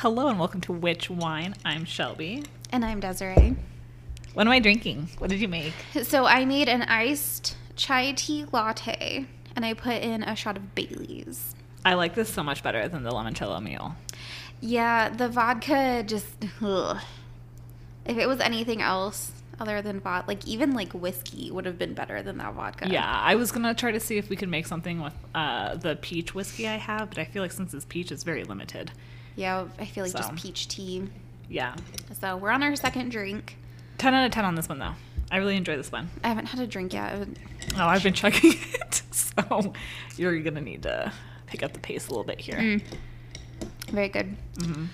Hello and welcome to Which Wine. I'm Shelby. And I'm Desiree. What am I drinking? What did you make? So I made an iced chai tea latte and I put in a shot of Bailey's. I like this so much better than the limoncello mule. Yeah, the vodka just. Ugh. If it was anything else other than vodka, like even like whiskey would have been better than that vodka. Yeah, I was gonna try to see if we could make something with uh, the peach whiskey I have, but I feel like since it's peach, it's very limited. Yeah, I feel like So. just peach tea. Yeah, So we're on our second drink. ten out of ten on this one though. I really enjoy this one. I haven't had a drink yet. Oh, I've been checking it, so you're gonna need to pick up the pace a little bit here. Mm. Very good. hmm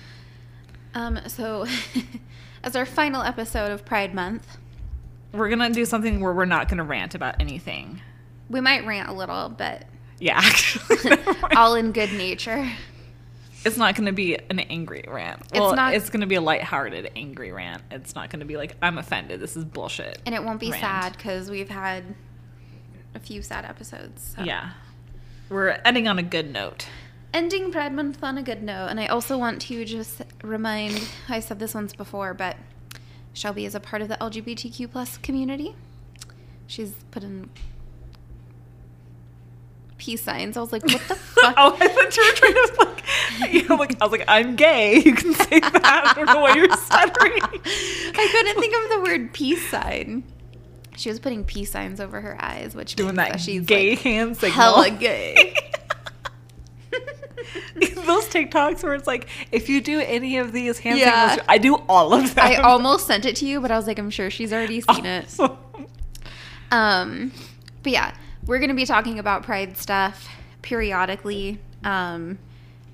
Um, so as our final episode of Pride Month, We're gonna do something where we're not gonna rant about anything. we might rant a little, but Yeah, actually, all in good nature. It's not going to be an angry rant. It's Well, not- it's going to be a lighthearted angry rant. It's not going to be like I'm offended. This is bullshit. And it won't be rant. sad because we've had a few sad episodes. so. Yeah. We're ending on a good note. Ending Pride Month on a good note. And I also want to just remind I said this once before, but Shelby is a part of the LGBTQ plus community. She's put in peace signs. I was like, what the fuck? oh, I thought you were trying to like, you know, like I was like, I'm gay. You can say that. I don't know why you're stuttering. I couldn't think of the word peace sign. She was putting peace signs over her eyes, which Doing means that she's gay like, hand signal. hella gay. Those TikToks where it's like, if you do any of these hand Yeah. signals, I do all of them. I almost sent it to you, but I was like, I'm sure she's already seen it. Um, but yeah, we're gonna be talking about Pride stuff periodically. Um,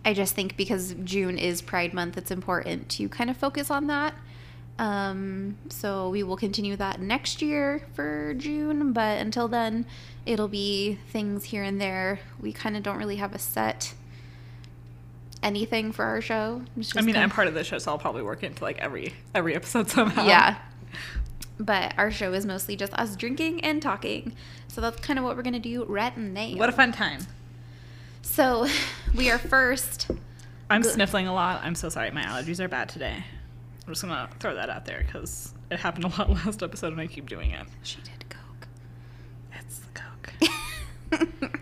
I just think because June is Pride Month, it's important to kind of focus on that. Um, so we will continue that next year for June, but until then, it'll be things here and there. We kind of don't really have a set anything for our show. I mean, I'm part of the show, so I'll probably work into like every every episode somehow. yeah. But our show is mostly just us drinking and talking. So that's kind of what we're going to do right now. What a fun time. So we are first. I'm sniffling a lot. I'm so sorry. My allergies are bad today. I'm just gonna throw that out there because it happened a lot last episode and I keep doing it. She did Coke. It's the Coke.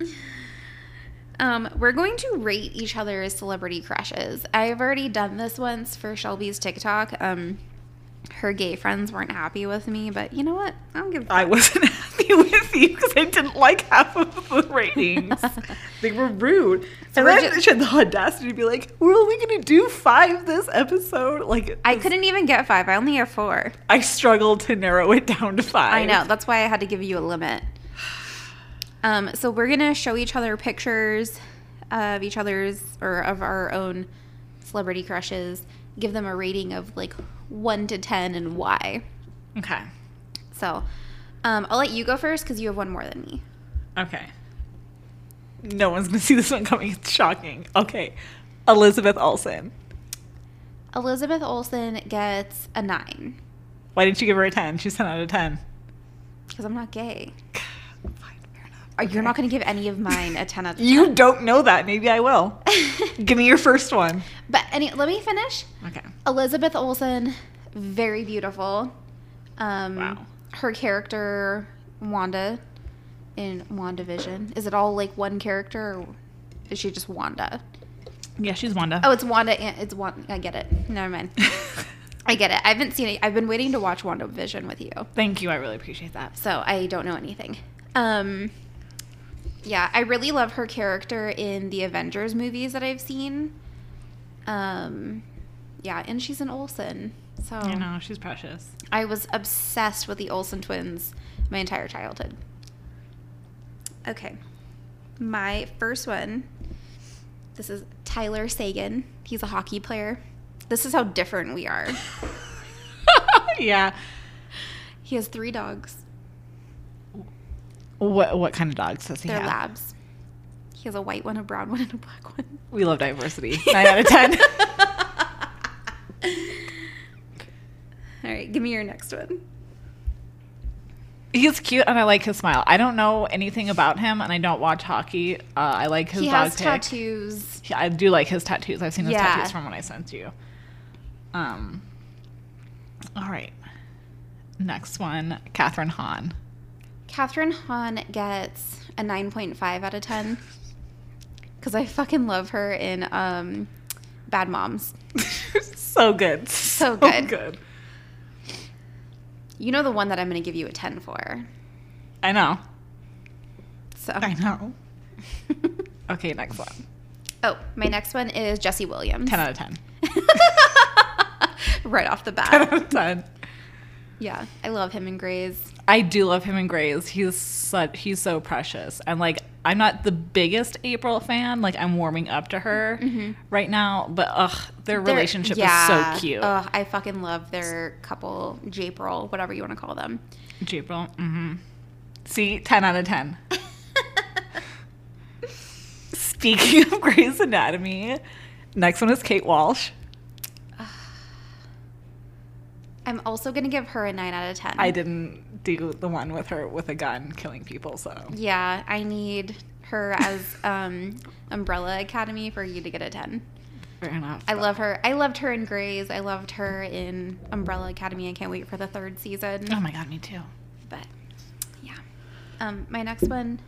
um, we're going to rate each other's celebrity crushes. I've already done this once for Shelby's TikTok. Um, her gay friends weren't happy with me, but you know what? I don't give a I wasn't happy with you because I didn't like half of the ratings. they were rude. So and then ju- she had the audacity to be like, "We're only gonna do five this episode." Like, I couldn't even get five. I only have four. I struggled to narrow it down to five. I know. That's why I had to give you a limit. Um, so we're gonna show each other pictures of each other's or of our own celebrity crushes. Give them a rating of like one to ten and why. Okay. So um, I'll let you go first because you have one more than me. Okay. No one's gonna see this one coming. It's shocking. Okay. Elizabeth Olsen. Elizabeth Olsen gets a nine Why didn't you give her a 10? She's 10 out of 10. because I'm not gay. Fine, You're not gonna give any of mine a ten out of ten. You don't know that. Maybe I will. Give me your first one. But any, let me finish. Okay. Elizabeth Olsen, very beautiful. Um, Wow. Her character, Wanda, in WandaVision. Is it all like one character, or is she just Wanda? Yeah, she's Wanda. Oh, it's Wanda. And it's Wanda. I get it. Never mind. I get it. I haven't seen it. I've been waiting to watch WandaVision with you, Thank you. I really appreciate that. so I don't know anything. Um, yeah, I really love her character in the Avengers movies that I've seen. Um, yeah, and she's an Olsen. So I know. She's precious. I was obsessed with the Olsen twins my entire childhood. Okay. My first one. This is Tyler Seguin. He's a hockey player. This is how different we are. yeah. He has three dogs. What what kind of dogs does he They're have? labs. He has a white one, a brown one, and a black one. We love diversity. 9 out of 10. All right, give me your next one. He's cute and I like his smile. I don't know anything about him and I don't watch hockey. Uh, I like his he dog has pic. tattoos. Yeah, I do like his tattoos. I've seen his Yeah. tattoos from when I sent you. Um. All right. Next one, Kathryn Hahn. Kathryn Hahn gets a 9.5 out of 10 because I fucking love her in um, Bad Moms. so good. So good. good. You know the one that I'm going to give you a 10 for. I know. So, I know. Okay, next one. oh, my next one is Jesse Williams. 10 out of 10. right off the bat. 10 bat. out of 10. Yeah, I love him in Grey's. I do love him in Grey's. He's such he's so precious. And like I'm not the biggest April fan. Like I'm warming up to her right now, but ugh, their Their- relationship yeah. is so cute. Ugh, I fucking love their couple, Japril, whatever you want to call them. April. Mm-hmm. See, 10 out of 10. Speaking of Grey's Anatomy, next one is Kate Walsh. I'm also going to give her a 9 out of 10. I didn't do the one with her with a gun killing people, so Yeah, I need her as um, Umbrella Academy for you to get a 10. fair enough. I love her. I loved her in Grey's. I loved her in Umbrella Academy. I can't wait for the third season. Oh my god, me too. But yeah. Um, my next one,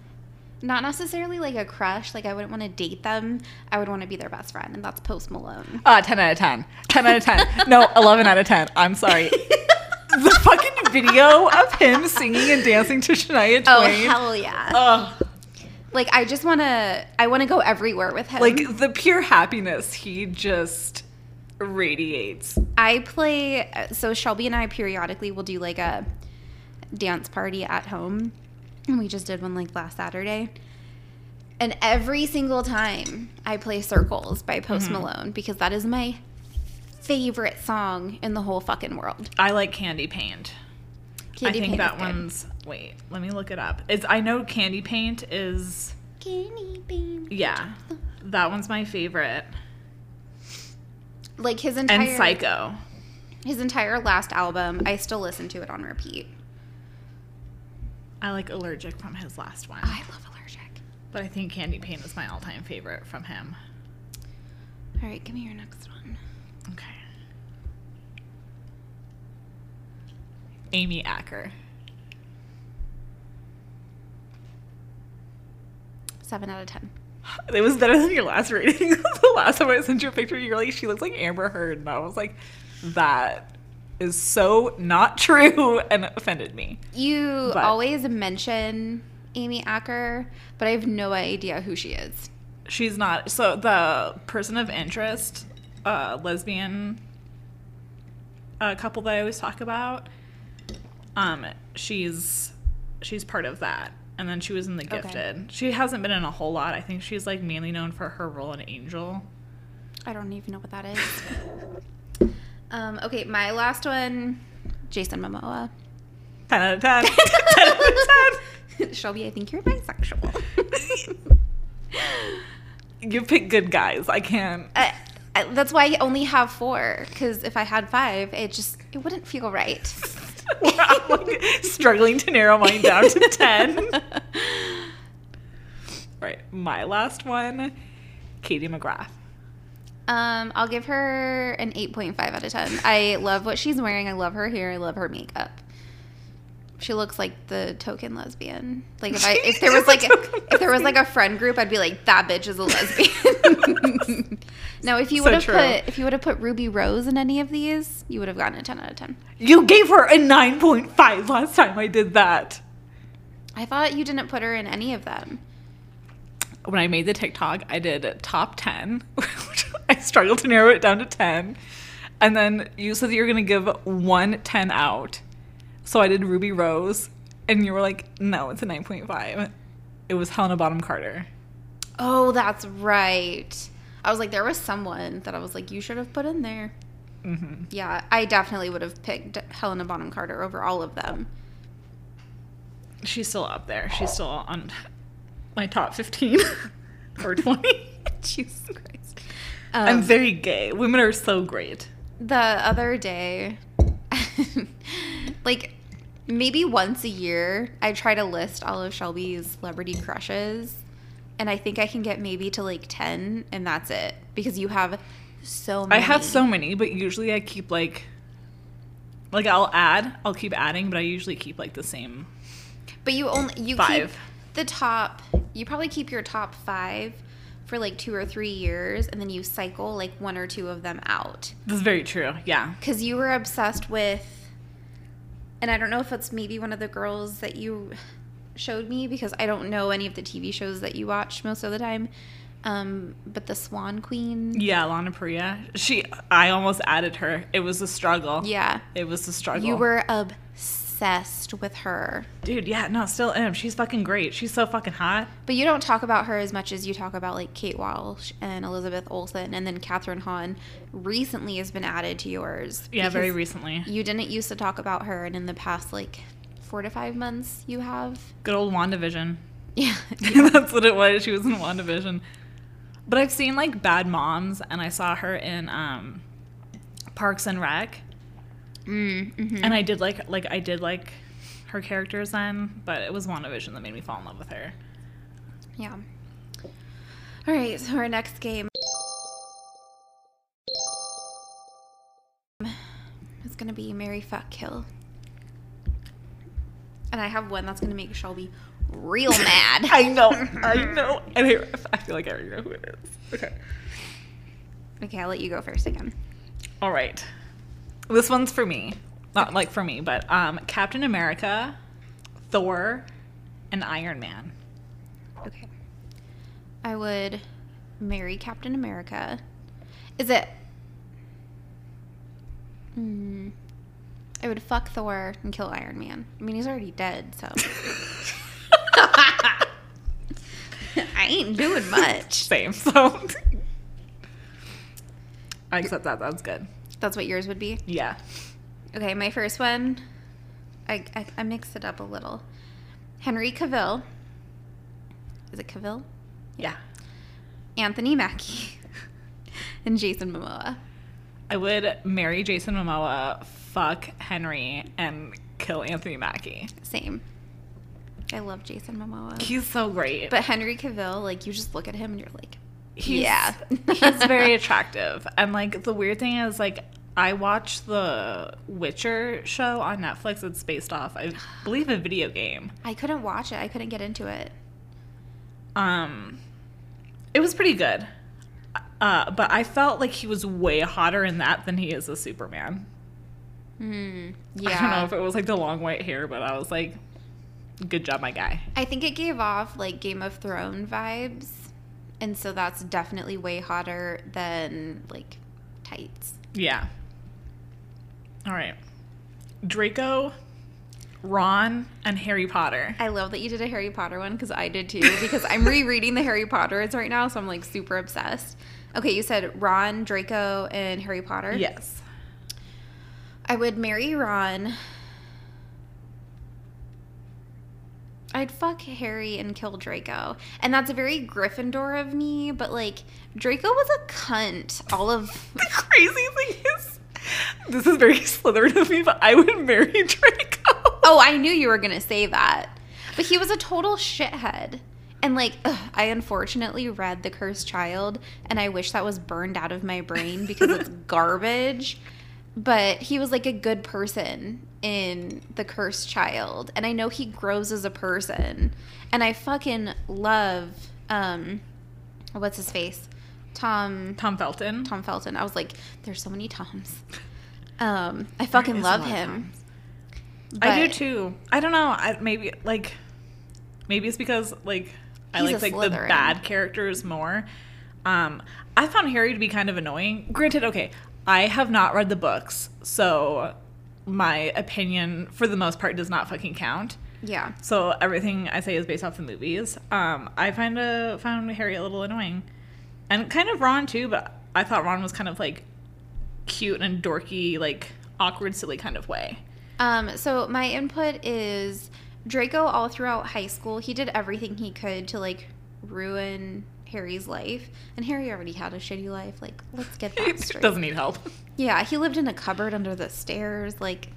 not necessarily like a crush. Like I wouldn't want to date them. I would want to be their best friend, and that's Post Malone. Uh, 10 out of 10. 10 out of 10. No, 11 out of 10. I'm sorry. the fucking video of him singing and dancing to Shania Twain. Oh hell yeah! Ugh. Like I just want to. I want to go everywhere with him. like the pure happiness he just radiates. I play. So Shelby and I periodically will do like a dance party at home, and we just did one like last Saturday. And every single time I play Circles by Post Mm-hmm. Malone because that is my favorite song in the whole fucking world. I like Candy Paint. Candy I think Paint that is good. one's. Wait, let me look it up. It's I know Candy Paint is. Candy Paint. Yeah, that one's my favorite. Like his entire And Psycho. his entire last album, I still listen to it on repeat. I like Allergic from his last one. I love Allergic. But I think Candy Paint is my all time favorite from him. All right, give me your next one. Okay. Amy Acker. Seven out of ten. It was better than your last rating. the last time I sent you a picture, you were like, she looks like Amber Heard. And I was like, that is so not true and offended me. You But- always mention Amy Acker, but I have no idea who she is. She's not. So the person of interest, uh, lesbian uh, couple that I always talk about, um, she's she's part of that. And then she was in The Okay. Gifted. She hasn't been in a whole lot. I think she's like mainly known for her role in Angel. I don't even know what that is. um, okay, my last one, Jason Momoa. 10 out of 10. 10 out of 10. Shelby, I think you're bisexual. You pick good guys. I can't. I, I, that's why I only have four. Because if I had five, it just it wouldn't feel right. I'm like struggling to narrow mine down to 10. right. My last one Katie McGrath. Um, I'll give her an 8.5 out of 10. I love what she's wearing. I love her hair. I love her makeup. She looks like the token lesbian. Like if I if there was like a, if there was like a friend group, I'd be like that bitch is a lesbian. no, if you would have put if you would have put Ruby Rose in any of these, you would have gotten a 10 out of 10. You gave her a 9.5 last time I did that. I thought you didn't put her in any of them. When I made the TikTok, I did top 10. I struggled to narrow it down to 10. And then you said that you were going to give one 10 out. So I did Ruby Rose. And you were like, no, it's a 9.5. It was Helena Bottom Carter. Oh, that's right. I was like, there was someone that I was like, you should have put in there. hmm Yeah, I definitely would have picked Helena Bonham Carter over all of them. She's still up there. She's still on my top 15 or 20. Jesus Christ. I'm Um, very gay. Women are so great. the other day, like, maybe once a year I try to list all of Shelby's celebrity crushes and I think I can get maybe to like 10 and that's it because you have so many. I have so many, but usually I keep like like I'll add, I'll keep adding, but I usually keep like the same. But you only you Five. keep the top. You probably keep your top 5 for like 2 or 3 years and then you cycle like one or two of them out. This is very true. Yeah. Cuz you were obsessed with and I don't know if it's maybe one of the girls that you showed me because I don't know any of the TV shows that you watch most of the time. Um, but the Swan Queen. Yeah, Lana Parrilla. She I almost added her. It was a struggle. Yeah. It was a struggle. You were obsessed with her. Dude, yeah, no, still am. She's fucking great. She's so fucking hot. But you don't talk about her as much as you talk about like Kate Walsh and Elizabeth Olsen and then Kathryn Hahn recently has been added to yours. Yeah, very recently. You didn't used to talk about her and in the past like four to five months you have. Good old WandaVision. Yeah. That's what it was. She was in WandaVision. But I've seen like Bad Moms and I saw her in um Parks and Rec. Mm, mhm. And I did like like I did like her characters then, but it was WandaVision that made me fall in love with her. Yeah. All right, so our next game is going to be Marry Fuck Kill. And I have one that's going to make Shelby real mad. I know, I know. And I, I feel like I already know who it is. Okay. Okay, I'll let you go first again. All right. This one's for me. Not like for me, but um Captain America, Thor, and Iron Man. Okay. I would marry Captain America. Is it. Hmm. I would fuck Thor and kill Iron Man. I mean, he's already dead, so. I ain't doing much. Same. So I accept that. That's good. That's what yours would be? Yeah. Okay, my first one, I, I, I mixed it up a little. Henry Cavill. Is it Cavill? Yeah. Anthony Mackie. and Jason Momoa. I would marry Jason Momoa, fuck Henry, and kill Anthony Mackie. Same. I love Jason Momoa. He's so great. But Henry Cavill, like, you just look at him and you're like, he's, yeah. he's very attractive. And like the weird thing is like I watched the Witcher show on Netflix. It's based off, I believe, a video game. I couldn't watch it. I couldn't get into it. Um, it was pretty good. Uh, but I felt like he was way hotter in that than he is as Superman. Hmm. Yeah. I don't know if it was like the long white hair, but I was like, good job, my guy. I think it gave off like Game of Thrones vibes. And so that's definitely way hotter than like tights. Yeah. All right. Draco, Ron, and Harry Potter. I love that you did a Harry Potter one because I did too. Because I'm rereading the Harry Potters right now, so I'm like super obsessed. Okay, you said Ron, Draco, and Harry Potter. Yes. I would marry Ron. I'd fuck Harry and kill Draco. And that's a very Gryffindor of me, but like Draco was a cunt all of The crazy thing is, this is very Slytherin of me, but I would marry Draco. Oh, I knew you were going to say that. But he was a total shithead. And like ugh, I unfortunately read The Cursed Child and I wish that was burned out of my brain because it's garbage. But he was like a good person in The Cursed Child and I know he grows as a person. And I fucking love um what's his face? Tom Tom Felton. Tom Felton. I was like there's so many Toms. Um I fucking love him. I do too. I don't know. I maybe like maybe it's because like I like like the bad characters more. Um I found Harry to be kind of annoying. Granted, okay, I have not read the books, so my opinion for the most part does not fucking count. Yeah. So everything I say is based off the movies. Um, I find a, found Harry a little annoying, and kind of Ron too. But I thought Ron was kind of like cute and dorky, like awkward, silly kind of way. Um, so my input is Draco all throughout high school, he did everything he could to like ruin Harry's life. And Harry already had a shitty life. Like, let's get that He straight. doesn't need help. Yeah, he lived in a cupboard under the stairs. Like,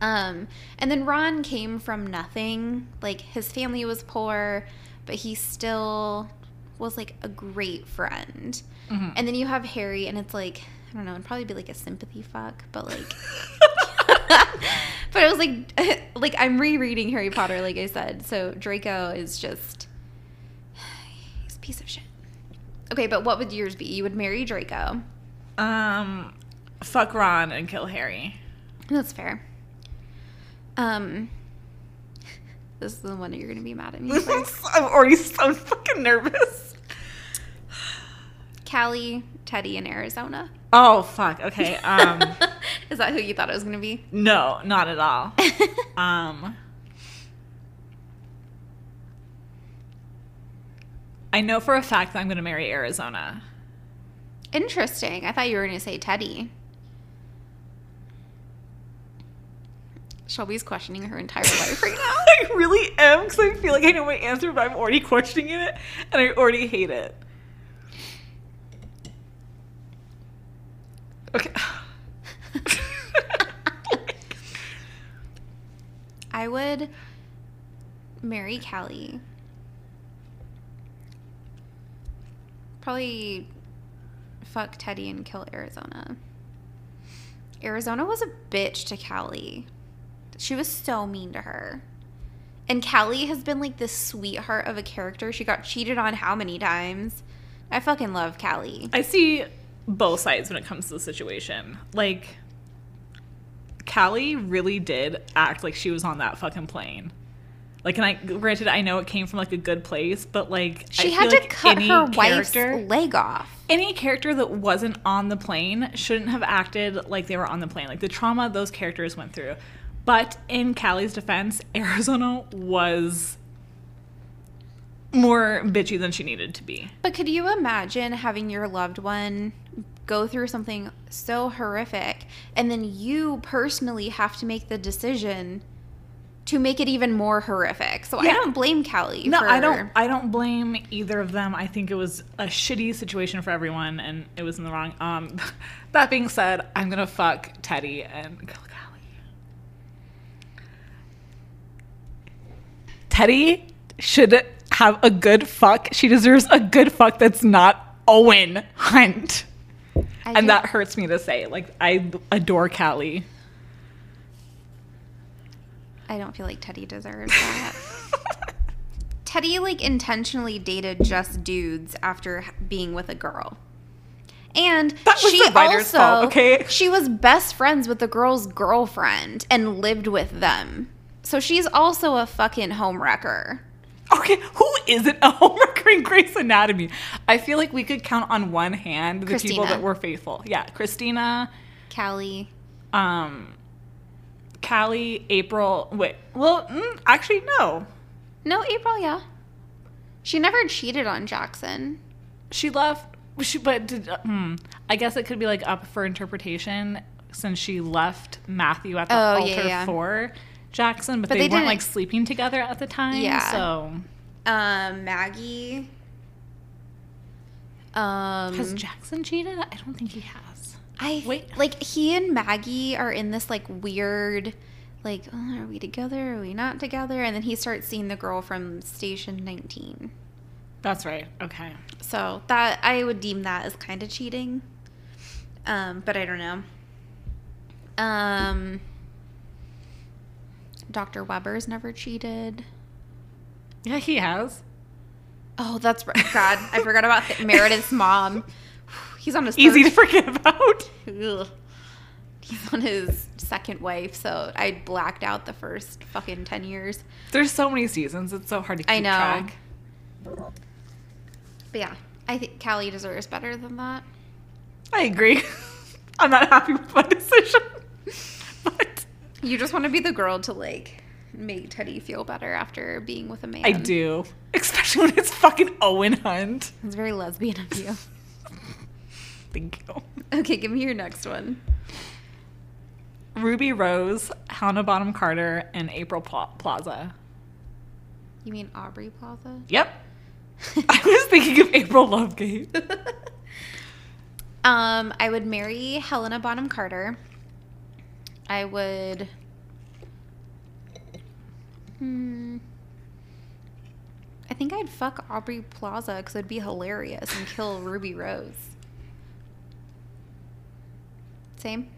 Um, and then Ron came from nothing. Like his family was poor, but he still was like a great friend. Mhm. And then you have Harry, and it's like I don't know, it'd probably be like a sympathy fuck, but like. but it was like, like I'm rereading Harry Potter, like I said. So Draco is just, he's a piece of shit. Okay, but what would yours be? You would marry Draco. Um, fuck Ron and kill Harry. That's fair. Um, this is the one that you're gonna be mad at me for. I'm already so fucking nervous. Callie, Teddy, and Arizona. Oh fuck. Okay. Um, is that who you thought it was gonna be? no, not at all. Um, I know for a fact that I'm gonna marry Arizona. Interesting. I thought you were gonna say Teddy. Shelby's questioning her entire life right now. I really am because I feel like I know my answer, but I'm already questioning it, and I already hate it. Okay. I would marry Callie. Probably fuck Teddy and kill Arizona. Arizona was a bitch to Callie. She was so mean to her. And Callie has been like this sweetheart of a character. She got cheated on how many times? I fucking love Callie. I see both sides when it comes to the situation. Like, Callie really did act like she was on that fucking plane. Like, and I granted, I know it came from like a good place, but like, She I had to like cut her wife's leg off. any character that wasn't on the plane shouldn't have acted like they were on the plane. Like the trauma those characters went through. But in Callie's defense, Arizona was more bitchy than she needed to be. But could you imagine having your loved one go through something so horrific and then you personally have to make the decision to make it even more horrific? So I don't blame Callie. No, for, I don't. I don't blame either of them. I think it was a shitty situation for everyone, and it was in the wrong. Um, that being said, I'm gonna fuck Teddy and kill Callie. Teddy should have a good fuck. She deserves a good fuck that's not Owen Hunt, I and do- that hurts me to say. Like I adore Callie. I don't feel like Teddy deserves that. Teddy like intentionally dated just dudes after being with a girl. And she also fault, okay? she was best friends with the girl's girlfriend and lived with them. So she's also a fucking homewrecker. Okay, who isn't a homewrecker in Grey's Anatomy? I feel like we could count on one hand the people that were faithful. Yeah, Cristina, Callie. um, Callie, April. Wait, well, mm, actually, no. No, April, yeah. She never cheated on Jackson. She left. She, but did, uh, hmm, I guess it could be like up for interpretation since she left Matthew at the Oh, altar yeah, yeah. for Jackson, but, But they, they weren't like sleeping together at the time. Yeah. So Um, Maggie. Um, has Jackson cheated? I don't think he has. I Wait. like he and Maggie are in this like weird, like, oh, are we together? Are we not together? And then he starts seeing the girl from Station 19. That's right. Okay. So that I would deem that as kind of cheating. Um, but I don't know. Um, Dr. Webber's never cheated. Yeah, he has. Oh, that's right. God, I forgot about the, Meredith's mom. He's on his Easy to forget about. Ugh. He's on his second wife, so I blacked out the first fucking ten years. There's so many seasons. It's so hard to keep I know. track. But yeah, I think Callie deserves better than that. I agree. I'm not happy with my decision. but You just want to be the girl to like make Teddy feel better after being with a man. I do. Especially when it's fucking Owen Hunt. It's very lesbian of you. Thank you. Okay, give me your next one. Ruby Rose, Hannah Bottom Carter, and April Pla- Plaza. You mean Aubrey Plaza? Yep. I was thinking of April Lovegate. Um, I would marry Helena Bonham Carter. I would Hmm. I think I'd fuck Aubrey Plaza because it'd be hilarious and kill Ruby Rose. Same.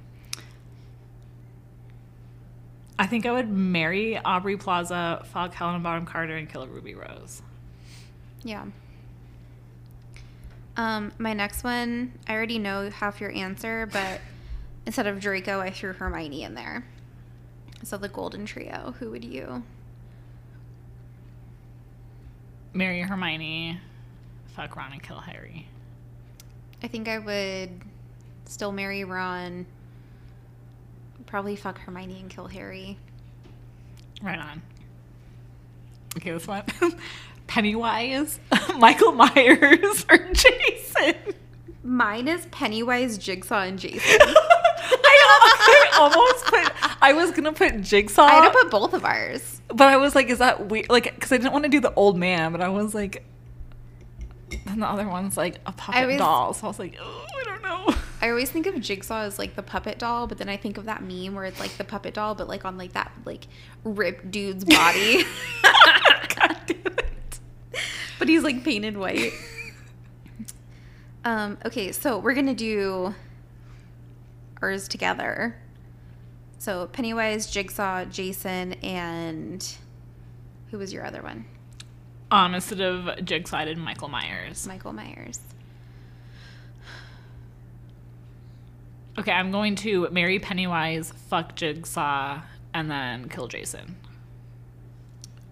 I think I would marry Aubrey Plaza, fuck Helena Bottom Carter, and kill Ruby Rose. Yeah. Um, my next one, I already know half your answer, but instead of Draco, I threw Hermione in there. So the golden trio, who would you? Marry Hermione, fuck Ron, and kill Harry. I think I would still marry Ron. Probably fuck Hermione and kill Harry. Right on. Okay, this one. Pennywise, Michael Myers, or Jason. Mine is Pennywise, Jigsaw, and Jason. Almost put. I was gonna put Jigsaw. I had to put both of ours. But I was like, is that weird? Like, because I didn't want to do the old man, but I was like, and the other one's like a puppet was- doll. So I was like, oh, I don't know. I always think of Jigsaw as like the puppet doll, but then I think of that meme where it's like the puppet doll, but like on like that like ripped dude's body. God damn it. but he's like painted white. Um, okay, so we're gonna do ours together. So Pennywise, Jigsaw, Jason, and who was your other one? Um, instead of Jigsaw, did Michael Myers. Michael Myers. Okay, I'm going to marry Pennywise, fuck Jigsaw, and then kill Jason.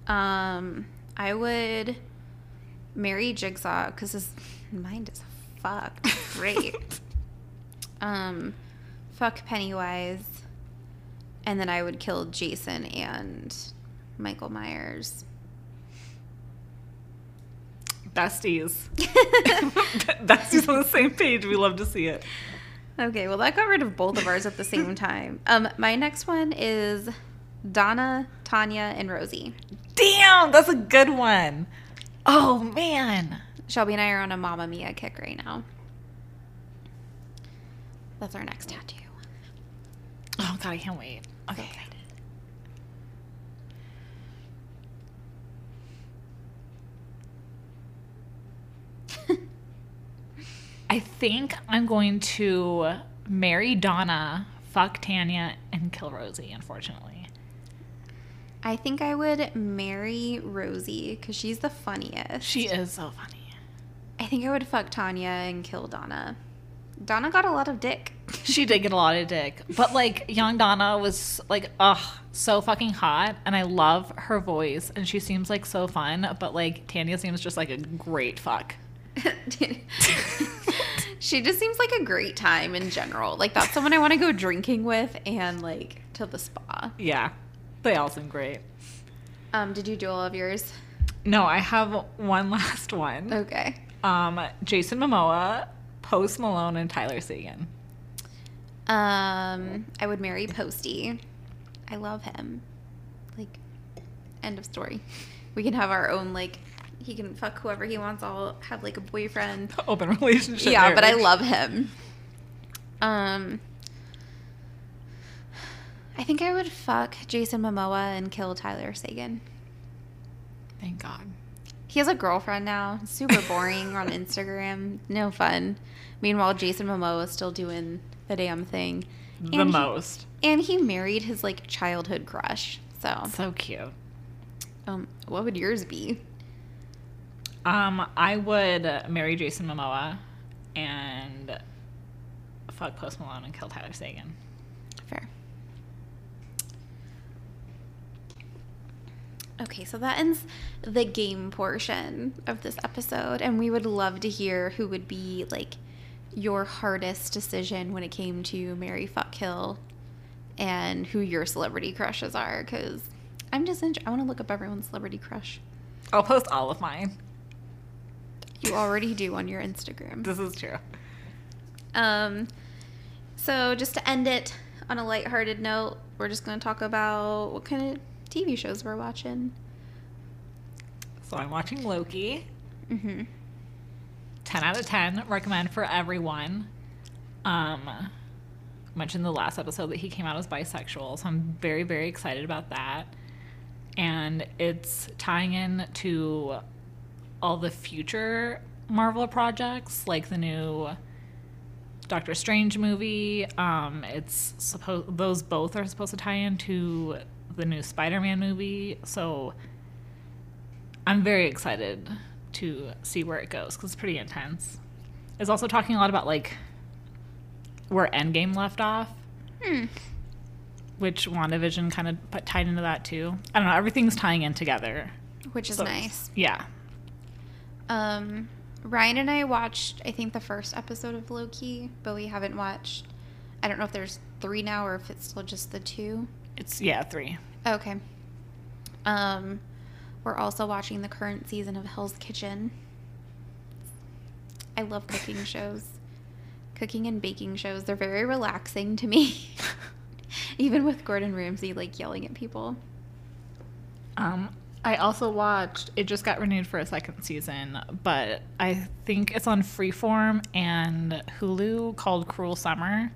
Um, I would marry Jigsaw because his mind is fucked. Great. um, fuck Pennywise, and then I would kill Jason and Michael Myers. Besties. Besties on the same page. We love to see it. Okay, well that got rid of both of ours at the same time. Um, my next one is Donna, Tanya, and Rosie. Damn, that's a good one. Oh man. Shelby and I are on a Mamma Mia kick right now. That's our next tattoo. Oh god, I can't wait. Okay. excited. I think I'm going to marry Donna, fuck Tanya, and kill Rosie, unfortunately. I think I would marry Rosie because she's the funniest. She is so funny. I think I would fuck Tanya and kill Donna. Donna got a lot of dick. She did get a lot of dick. But like young Donna was like, ugh, so fucking hot. And I love her voice. And she seems like so fun. But like Tanya seems just like a great fuck. she just seems like a great time in general. Like that's someone I want to go drinking with and like to the spa. Yeah. They all seem great. Um, did you do all of yours? No, I have one last one. Okay. Um, Jason Momoa, Post Malone, and Tyler Seguin. Um, I would marry Posty. I love him. Like, end of story. We can have our own like. He can fuck whoever he wants. I'll have like a boyfriend. Open relationship. yeah, but I love him. Um, I think I would fuck Jason Momoa and kill Tyler Seguin. Thank God. He has a girlfriend now. Super boring on Instagram. No fun. Meanwhile, Jason Momoa is still doing the damn thing. The And he- most. And he married his like childhood crush. So, So cute. um, what would yours be? Um, I would marry Jason Momoa and fuck Post Malone and kill Tyler Seguin. Fair. Okay, so that ends the game portion of this episode, and we would love to hear who would be like your hardest decision when it came to Marry fuck, kill, and who your celebrity crushes are. Because I'm just int- I want to look up everyone's celebrity crush. I'll post all of mine. You already do on your Instagram. This is true. Um, so just to end it on a lighthearted note, we're just going to talk about what kind of TV shows we're watching. So I'm watching Loki. Mm-hmm. 10 out of 10. Recommend for everyone. Um, mentioned the last episode that he came out as bisexual, so I'm very, very excited about that. and it's tying in to all the future Marvel projects, like the new Doctor Strange movie. Um, it's supposed those both are supposed to tie into the new Spider-Man movie. So I'm very excited to see where it goes because it's pretty intense. It's also talking a lot about like where Endgame left off. Hmm. Which WandaVision kind of tied into that too. I don't know. Everything's tying in together. Which is So, nice. Yeah. Um, Ryan and I watched, I think, the first episode of Loki, but we haven't watched. I don't know if there's three now or if it's still just the two. It's yeah three. Okay. Um, we're also watching the current season of Hell's Kitchen. I love cooking shows. Cooking and baking shows, they're very relaxing to me. Even with Gordon Ramsay like yelling at people. Um, I also watched. It just got renewed for a second season, but I think it's on Freeform and Hulu called Cruel Summer.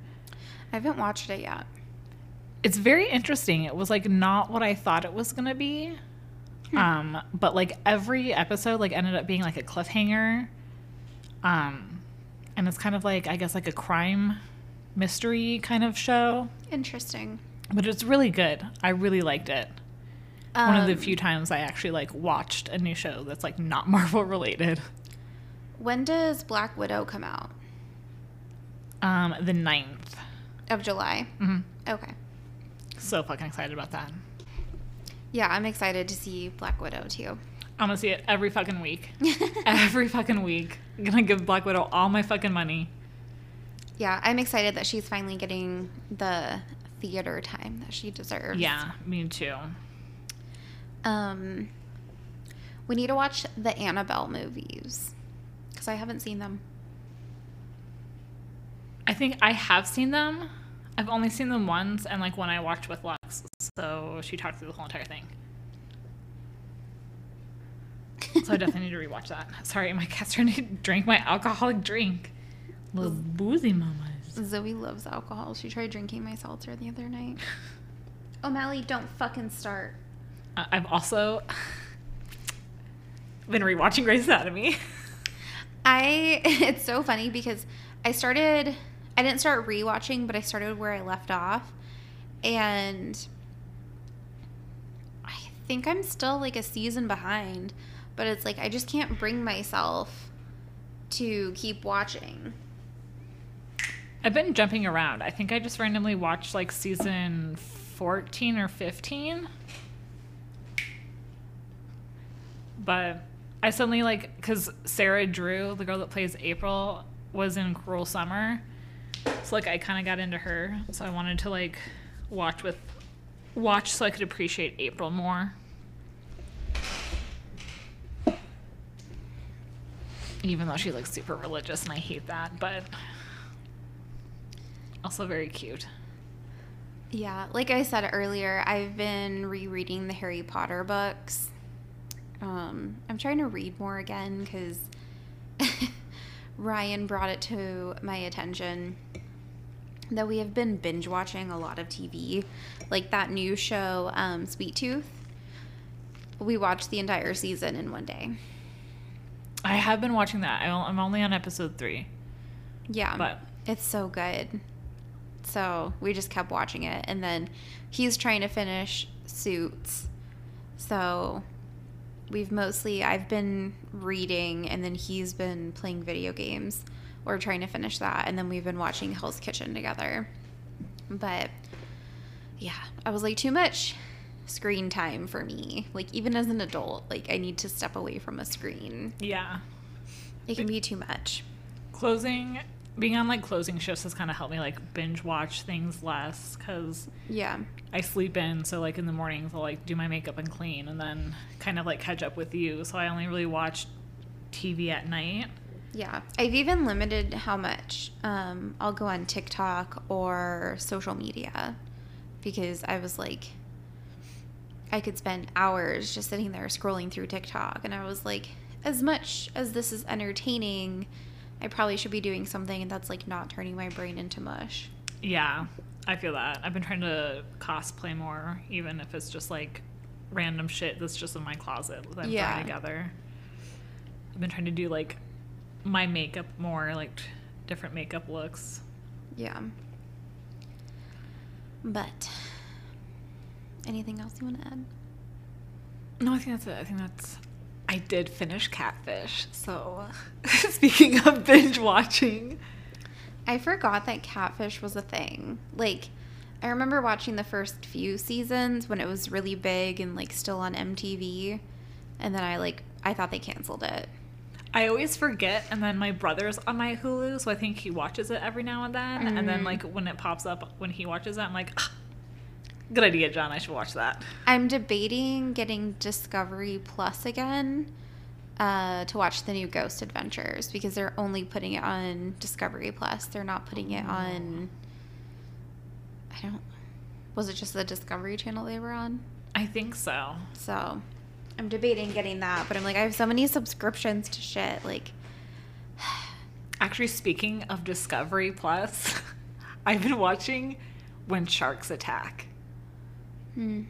I haven't watched it yet. It's very interesting. It was like not what I thought it was gonna be. Um, but like every episode like ended up being like a cliffhanger. Um, and it's kind of like I guess like a crime mystery kind of show, Interesting. but it's really good. I really liked it. One of the Um, few times I actually like watched a new show that's like not Marvel related. When does Black Widow come out? Um, the ninth. Of July. hmm Okay. So fucking excited about that. Yeah, I'm excited to see Black Widow too. I'm gonna see it every fucking week. every fucking week. I'm gonna give Black Widow all my fucking money. yeah, I'm excited that she's finally getting the theater time that she deserves. Yeah, me too. Um, we need to watch the Annabelle movies because I haven't seen them. I think I have seen them. I've only seen them once, and like when I watched with Lux, so she talked through the whole entire thing. So I definitely need to rewatch that. Sorry, my cat's trying to drink my alcoholic drink. Little boozy mamas. Zoe loves alcohol. She tried drinking my seltzer the other night. O'Malley, don't fucking start. Uh, I've also been rewatching Grey's Anatomy. I it's so funny because I started I didn't start rewatching, but I started where I left off. And I think I'm still like a season behind, but it's like I just can't bring myself to keep watching. I've been jumping around. I think I just randomly watched like season 14 or 15. But I suddenly like cuz Sarah Drew, the girl that plays April, was in Cruel Summer. So like I kind of got into her. So I wanted to like watch with watch so I could appreciate April more. Even though she's like super religious and I hate that, but also very cute. Yeah, like I said earlier, I've been rereading the Harry Potter books. Um, I'm trying to read more again because Ryan brought it to my attention that we have been binge watching a lot of TV, like that new show, um, Sweet Tooth. We watched the entire season in one day. I have been watching that. I'm only on episode three. Yeah, But- it's so good. So we just kept watching it, and then he's trying to finish Suits. So we've mostly I've been reading, and then he's been playing video games or trying to finish that, and then we've been watching Hell's Kitchen together. But yeah, I was like too much screen time for me. Like even as an adult, like I need to step away from a screen. Yeah. It can be too much. Closing, being on like closing shifts has kind of helped me like binge watch things less because Yeah. I sleep in. So like in the mornings, I'll like do my makeup and clean and then kind of like catch up with you. So I only really watch TV at night. Yeah, I've even limited how much um, I'll go on TikTok or social media because I was like, I could spend hours just sitting there scrolling through TikTok, and I was like, as much as this is entertaining, I probably should be doing something that's like not turning my brain into mush. Yeah, I feel that. I've been trying to cosplay more, even if it's just like random shit that's just in my closet that I'm Yeah. throwing together. I've been trying to do like my makeup more, like t- different makeup looks. Yeah. But anything else you want to add? No, I think that's it. I think that's. I did finish Catfish. So, speaking of binge watching, I forgot that catfish was a thing. Like, I remember watching the first few seasons when it was really big and like still on MTV, and then I like I thought they canceled it. I always forget. And then my brother's on my Hulu, so I think he watches it every now and then. And then, Mm. like, when it pops up, when he watches it, I'm like, "Ah, good idea, John. I should watch that. I'm debating getting Discovery Plus again uh, to watch the new Ghost Adventures because they're only putting it on Discovery Plus. They're not putting it on. I don't. Was it just the Discovery Channel they were on? I think so. So I'm debating getting that, but I'm like, I have so many subscriptions to shit. Like, Actually, speaking of Discovery Plus, I've been watching When Sharks Attack. hmm.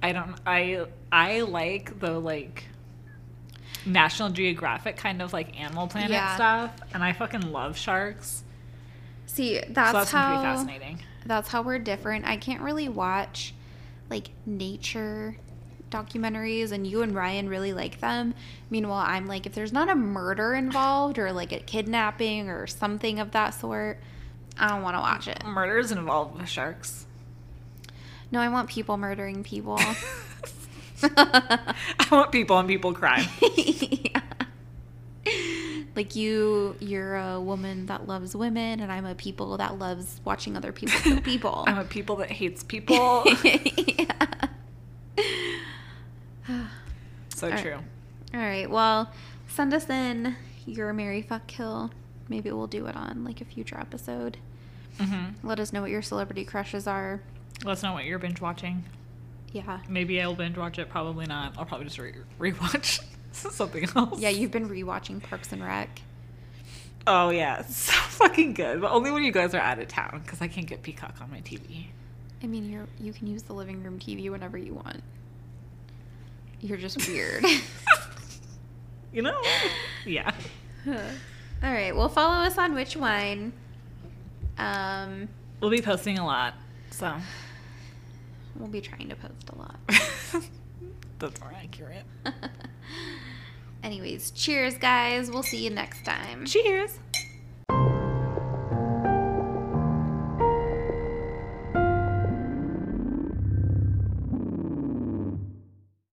I don't I I like the like National Geographic kind of like Animal Planet Yeah. stuff, and I fucking love sharks. see, so that's that's how be fascinating. that's how we're different. I can't really watch like nature documentaries and you and Ryan really like them. Meanwhile, I'm like if there's not a murder involved or like a kidnapping or something of that sort, I don't want to watch it. Murders involved with sharks. No, I want people murdering people. I want people on people crime. Yeah. Like you you're a woman that loves women and I'm a people that loves watching other people kill people. I'm a people that hates people. yeah. So All right. true. All right. Well, send us in your Marry Fuck Kill. Maybe we'll do it on like a future episode. hmm Let us know what your celebrity crushes are. Let us know what you're binge watching. Yeah. Maybe I'll binge watch it. Probably not. I'll probably just re- rewatch something else. Yeah, you've been rewatching Parks and Rec. Oh yeah, so fucking good. But only when you guys are out of town, because I can't get Peacock on my TV. I mean, you're you can use the living room TV whenever you want. You're just weird. You know? Yeah. All right. Well, follow us on Which Wine. Um, We'll be posting a lot, so we'll be trying to post a lot. that's more accurate. Anyways, cheers, guys. We'll see you next time. Cheers.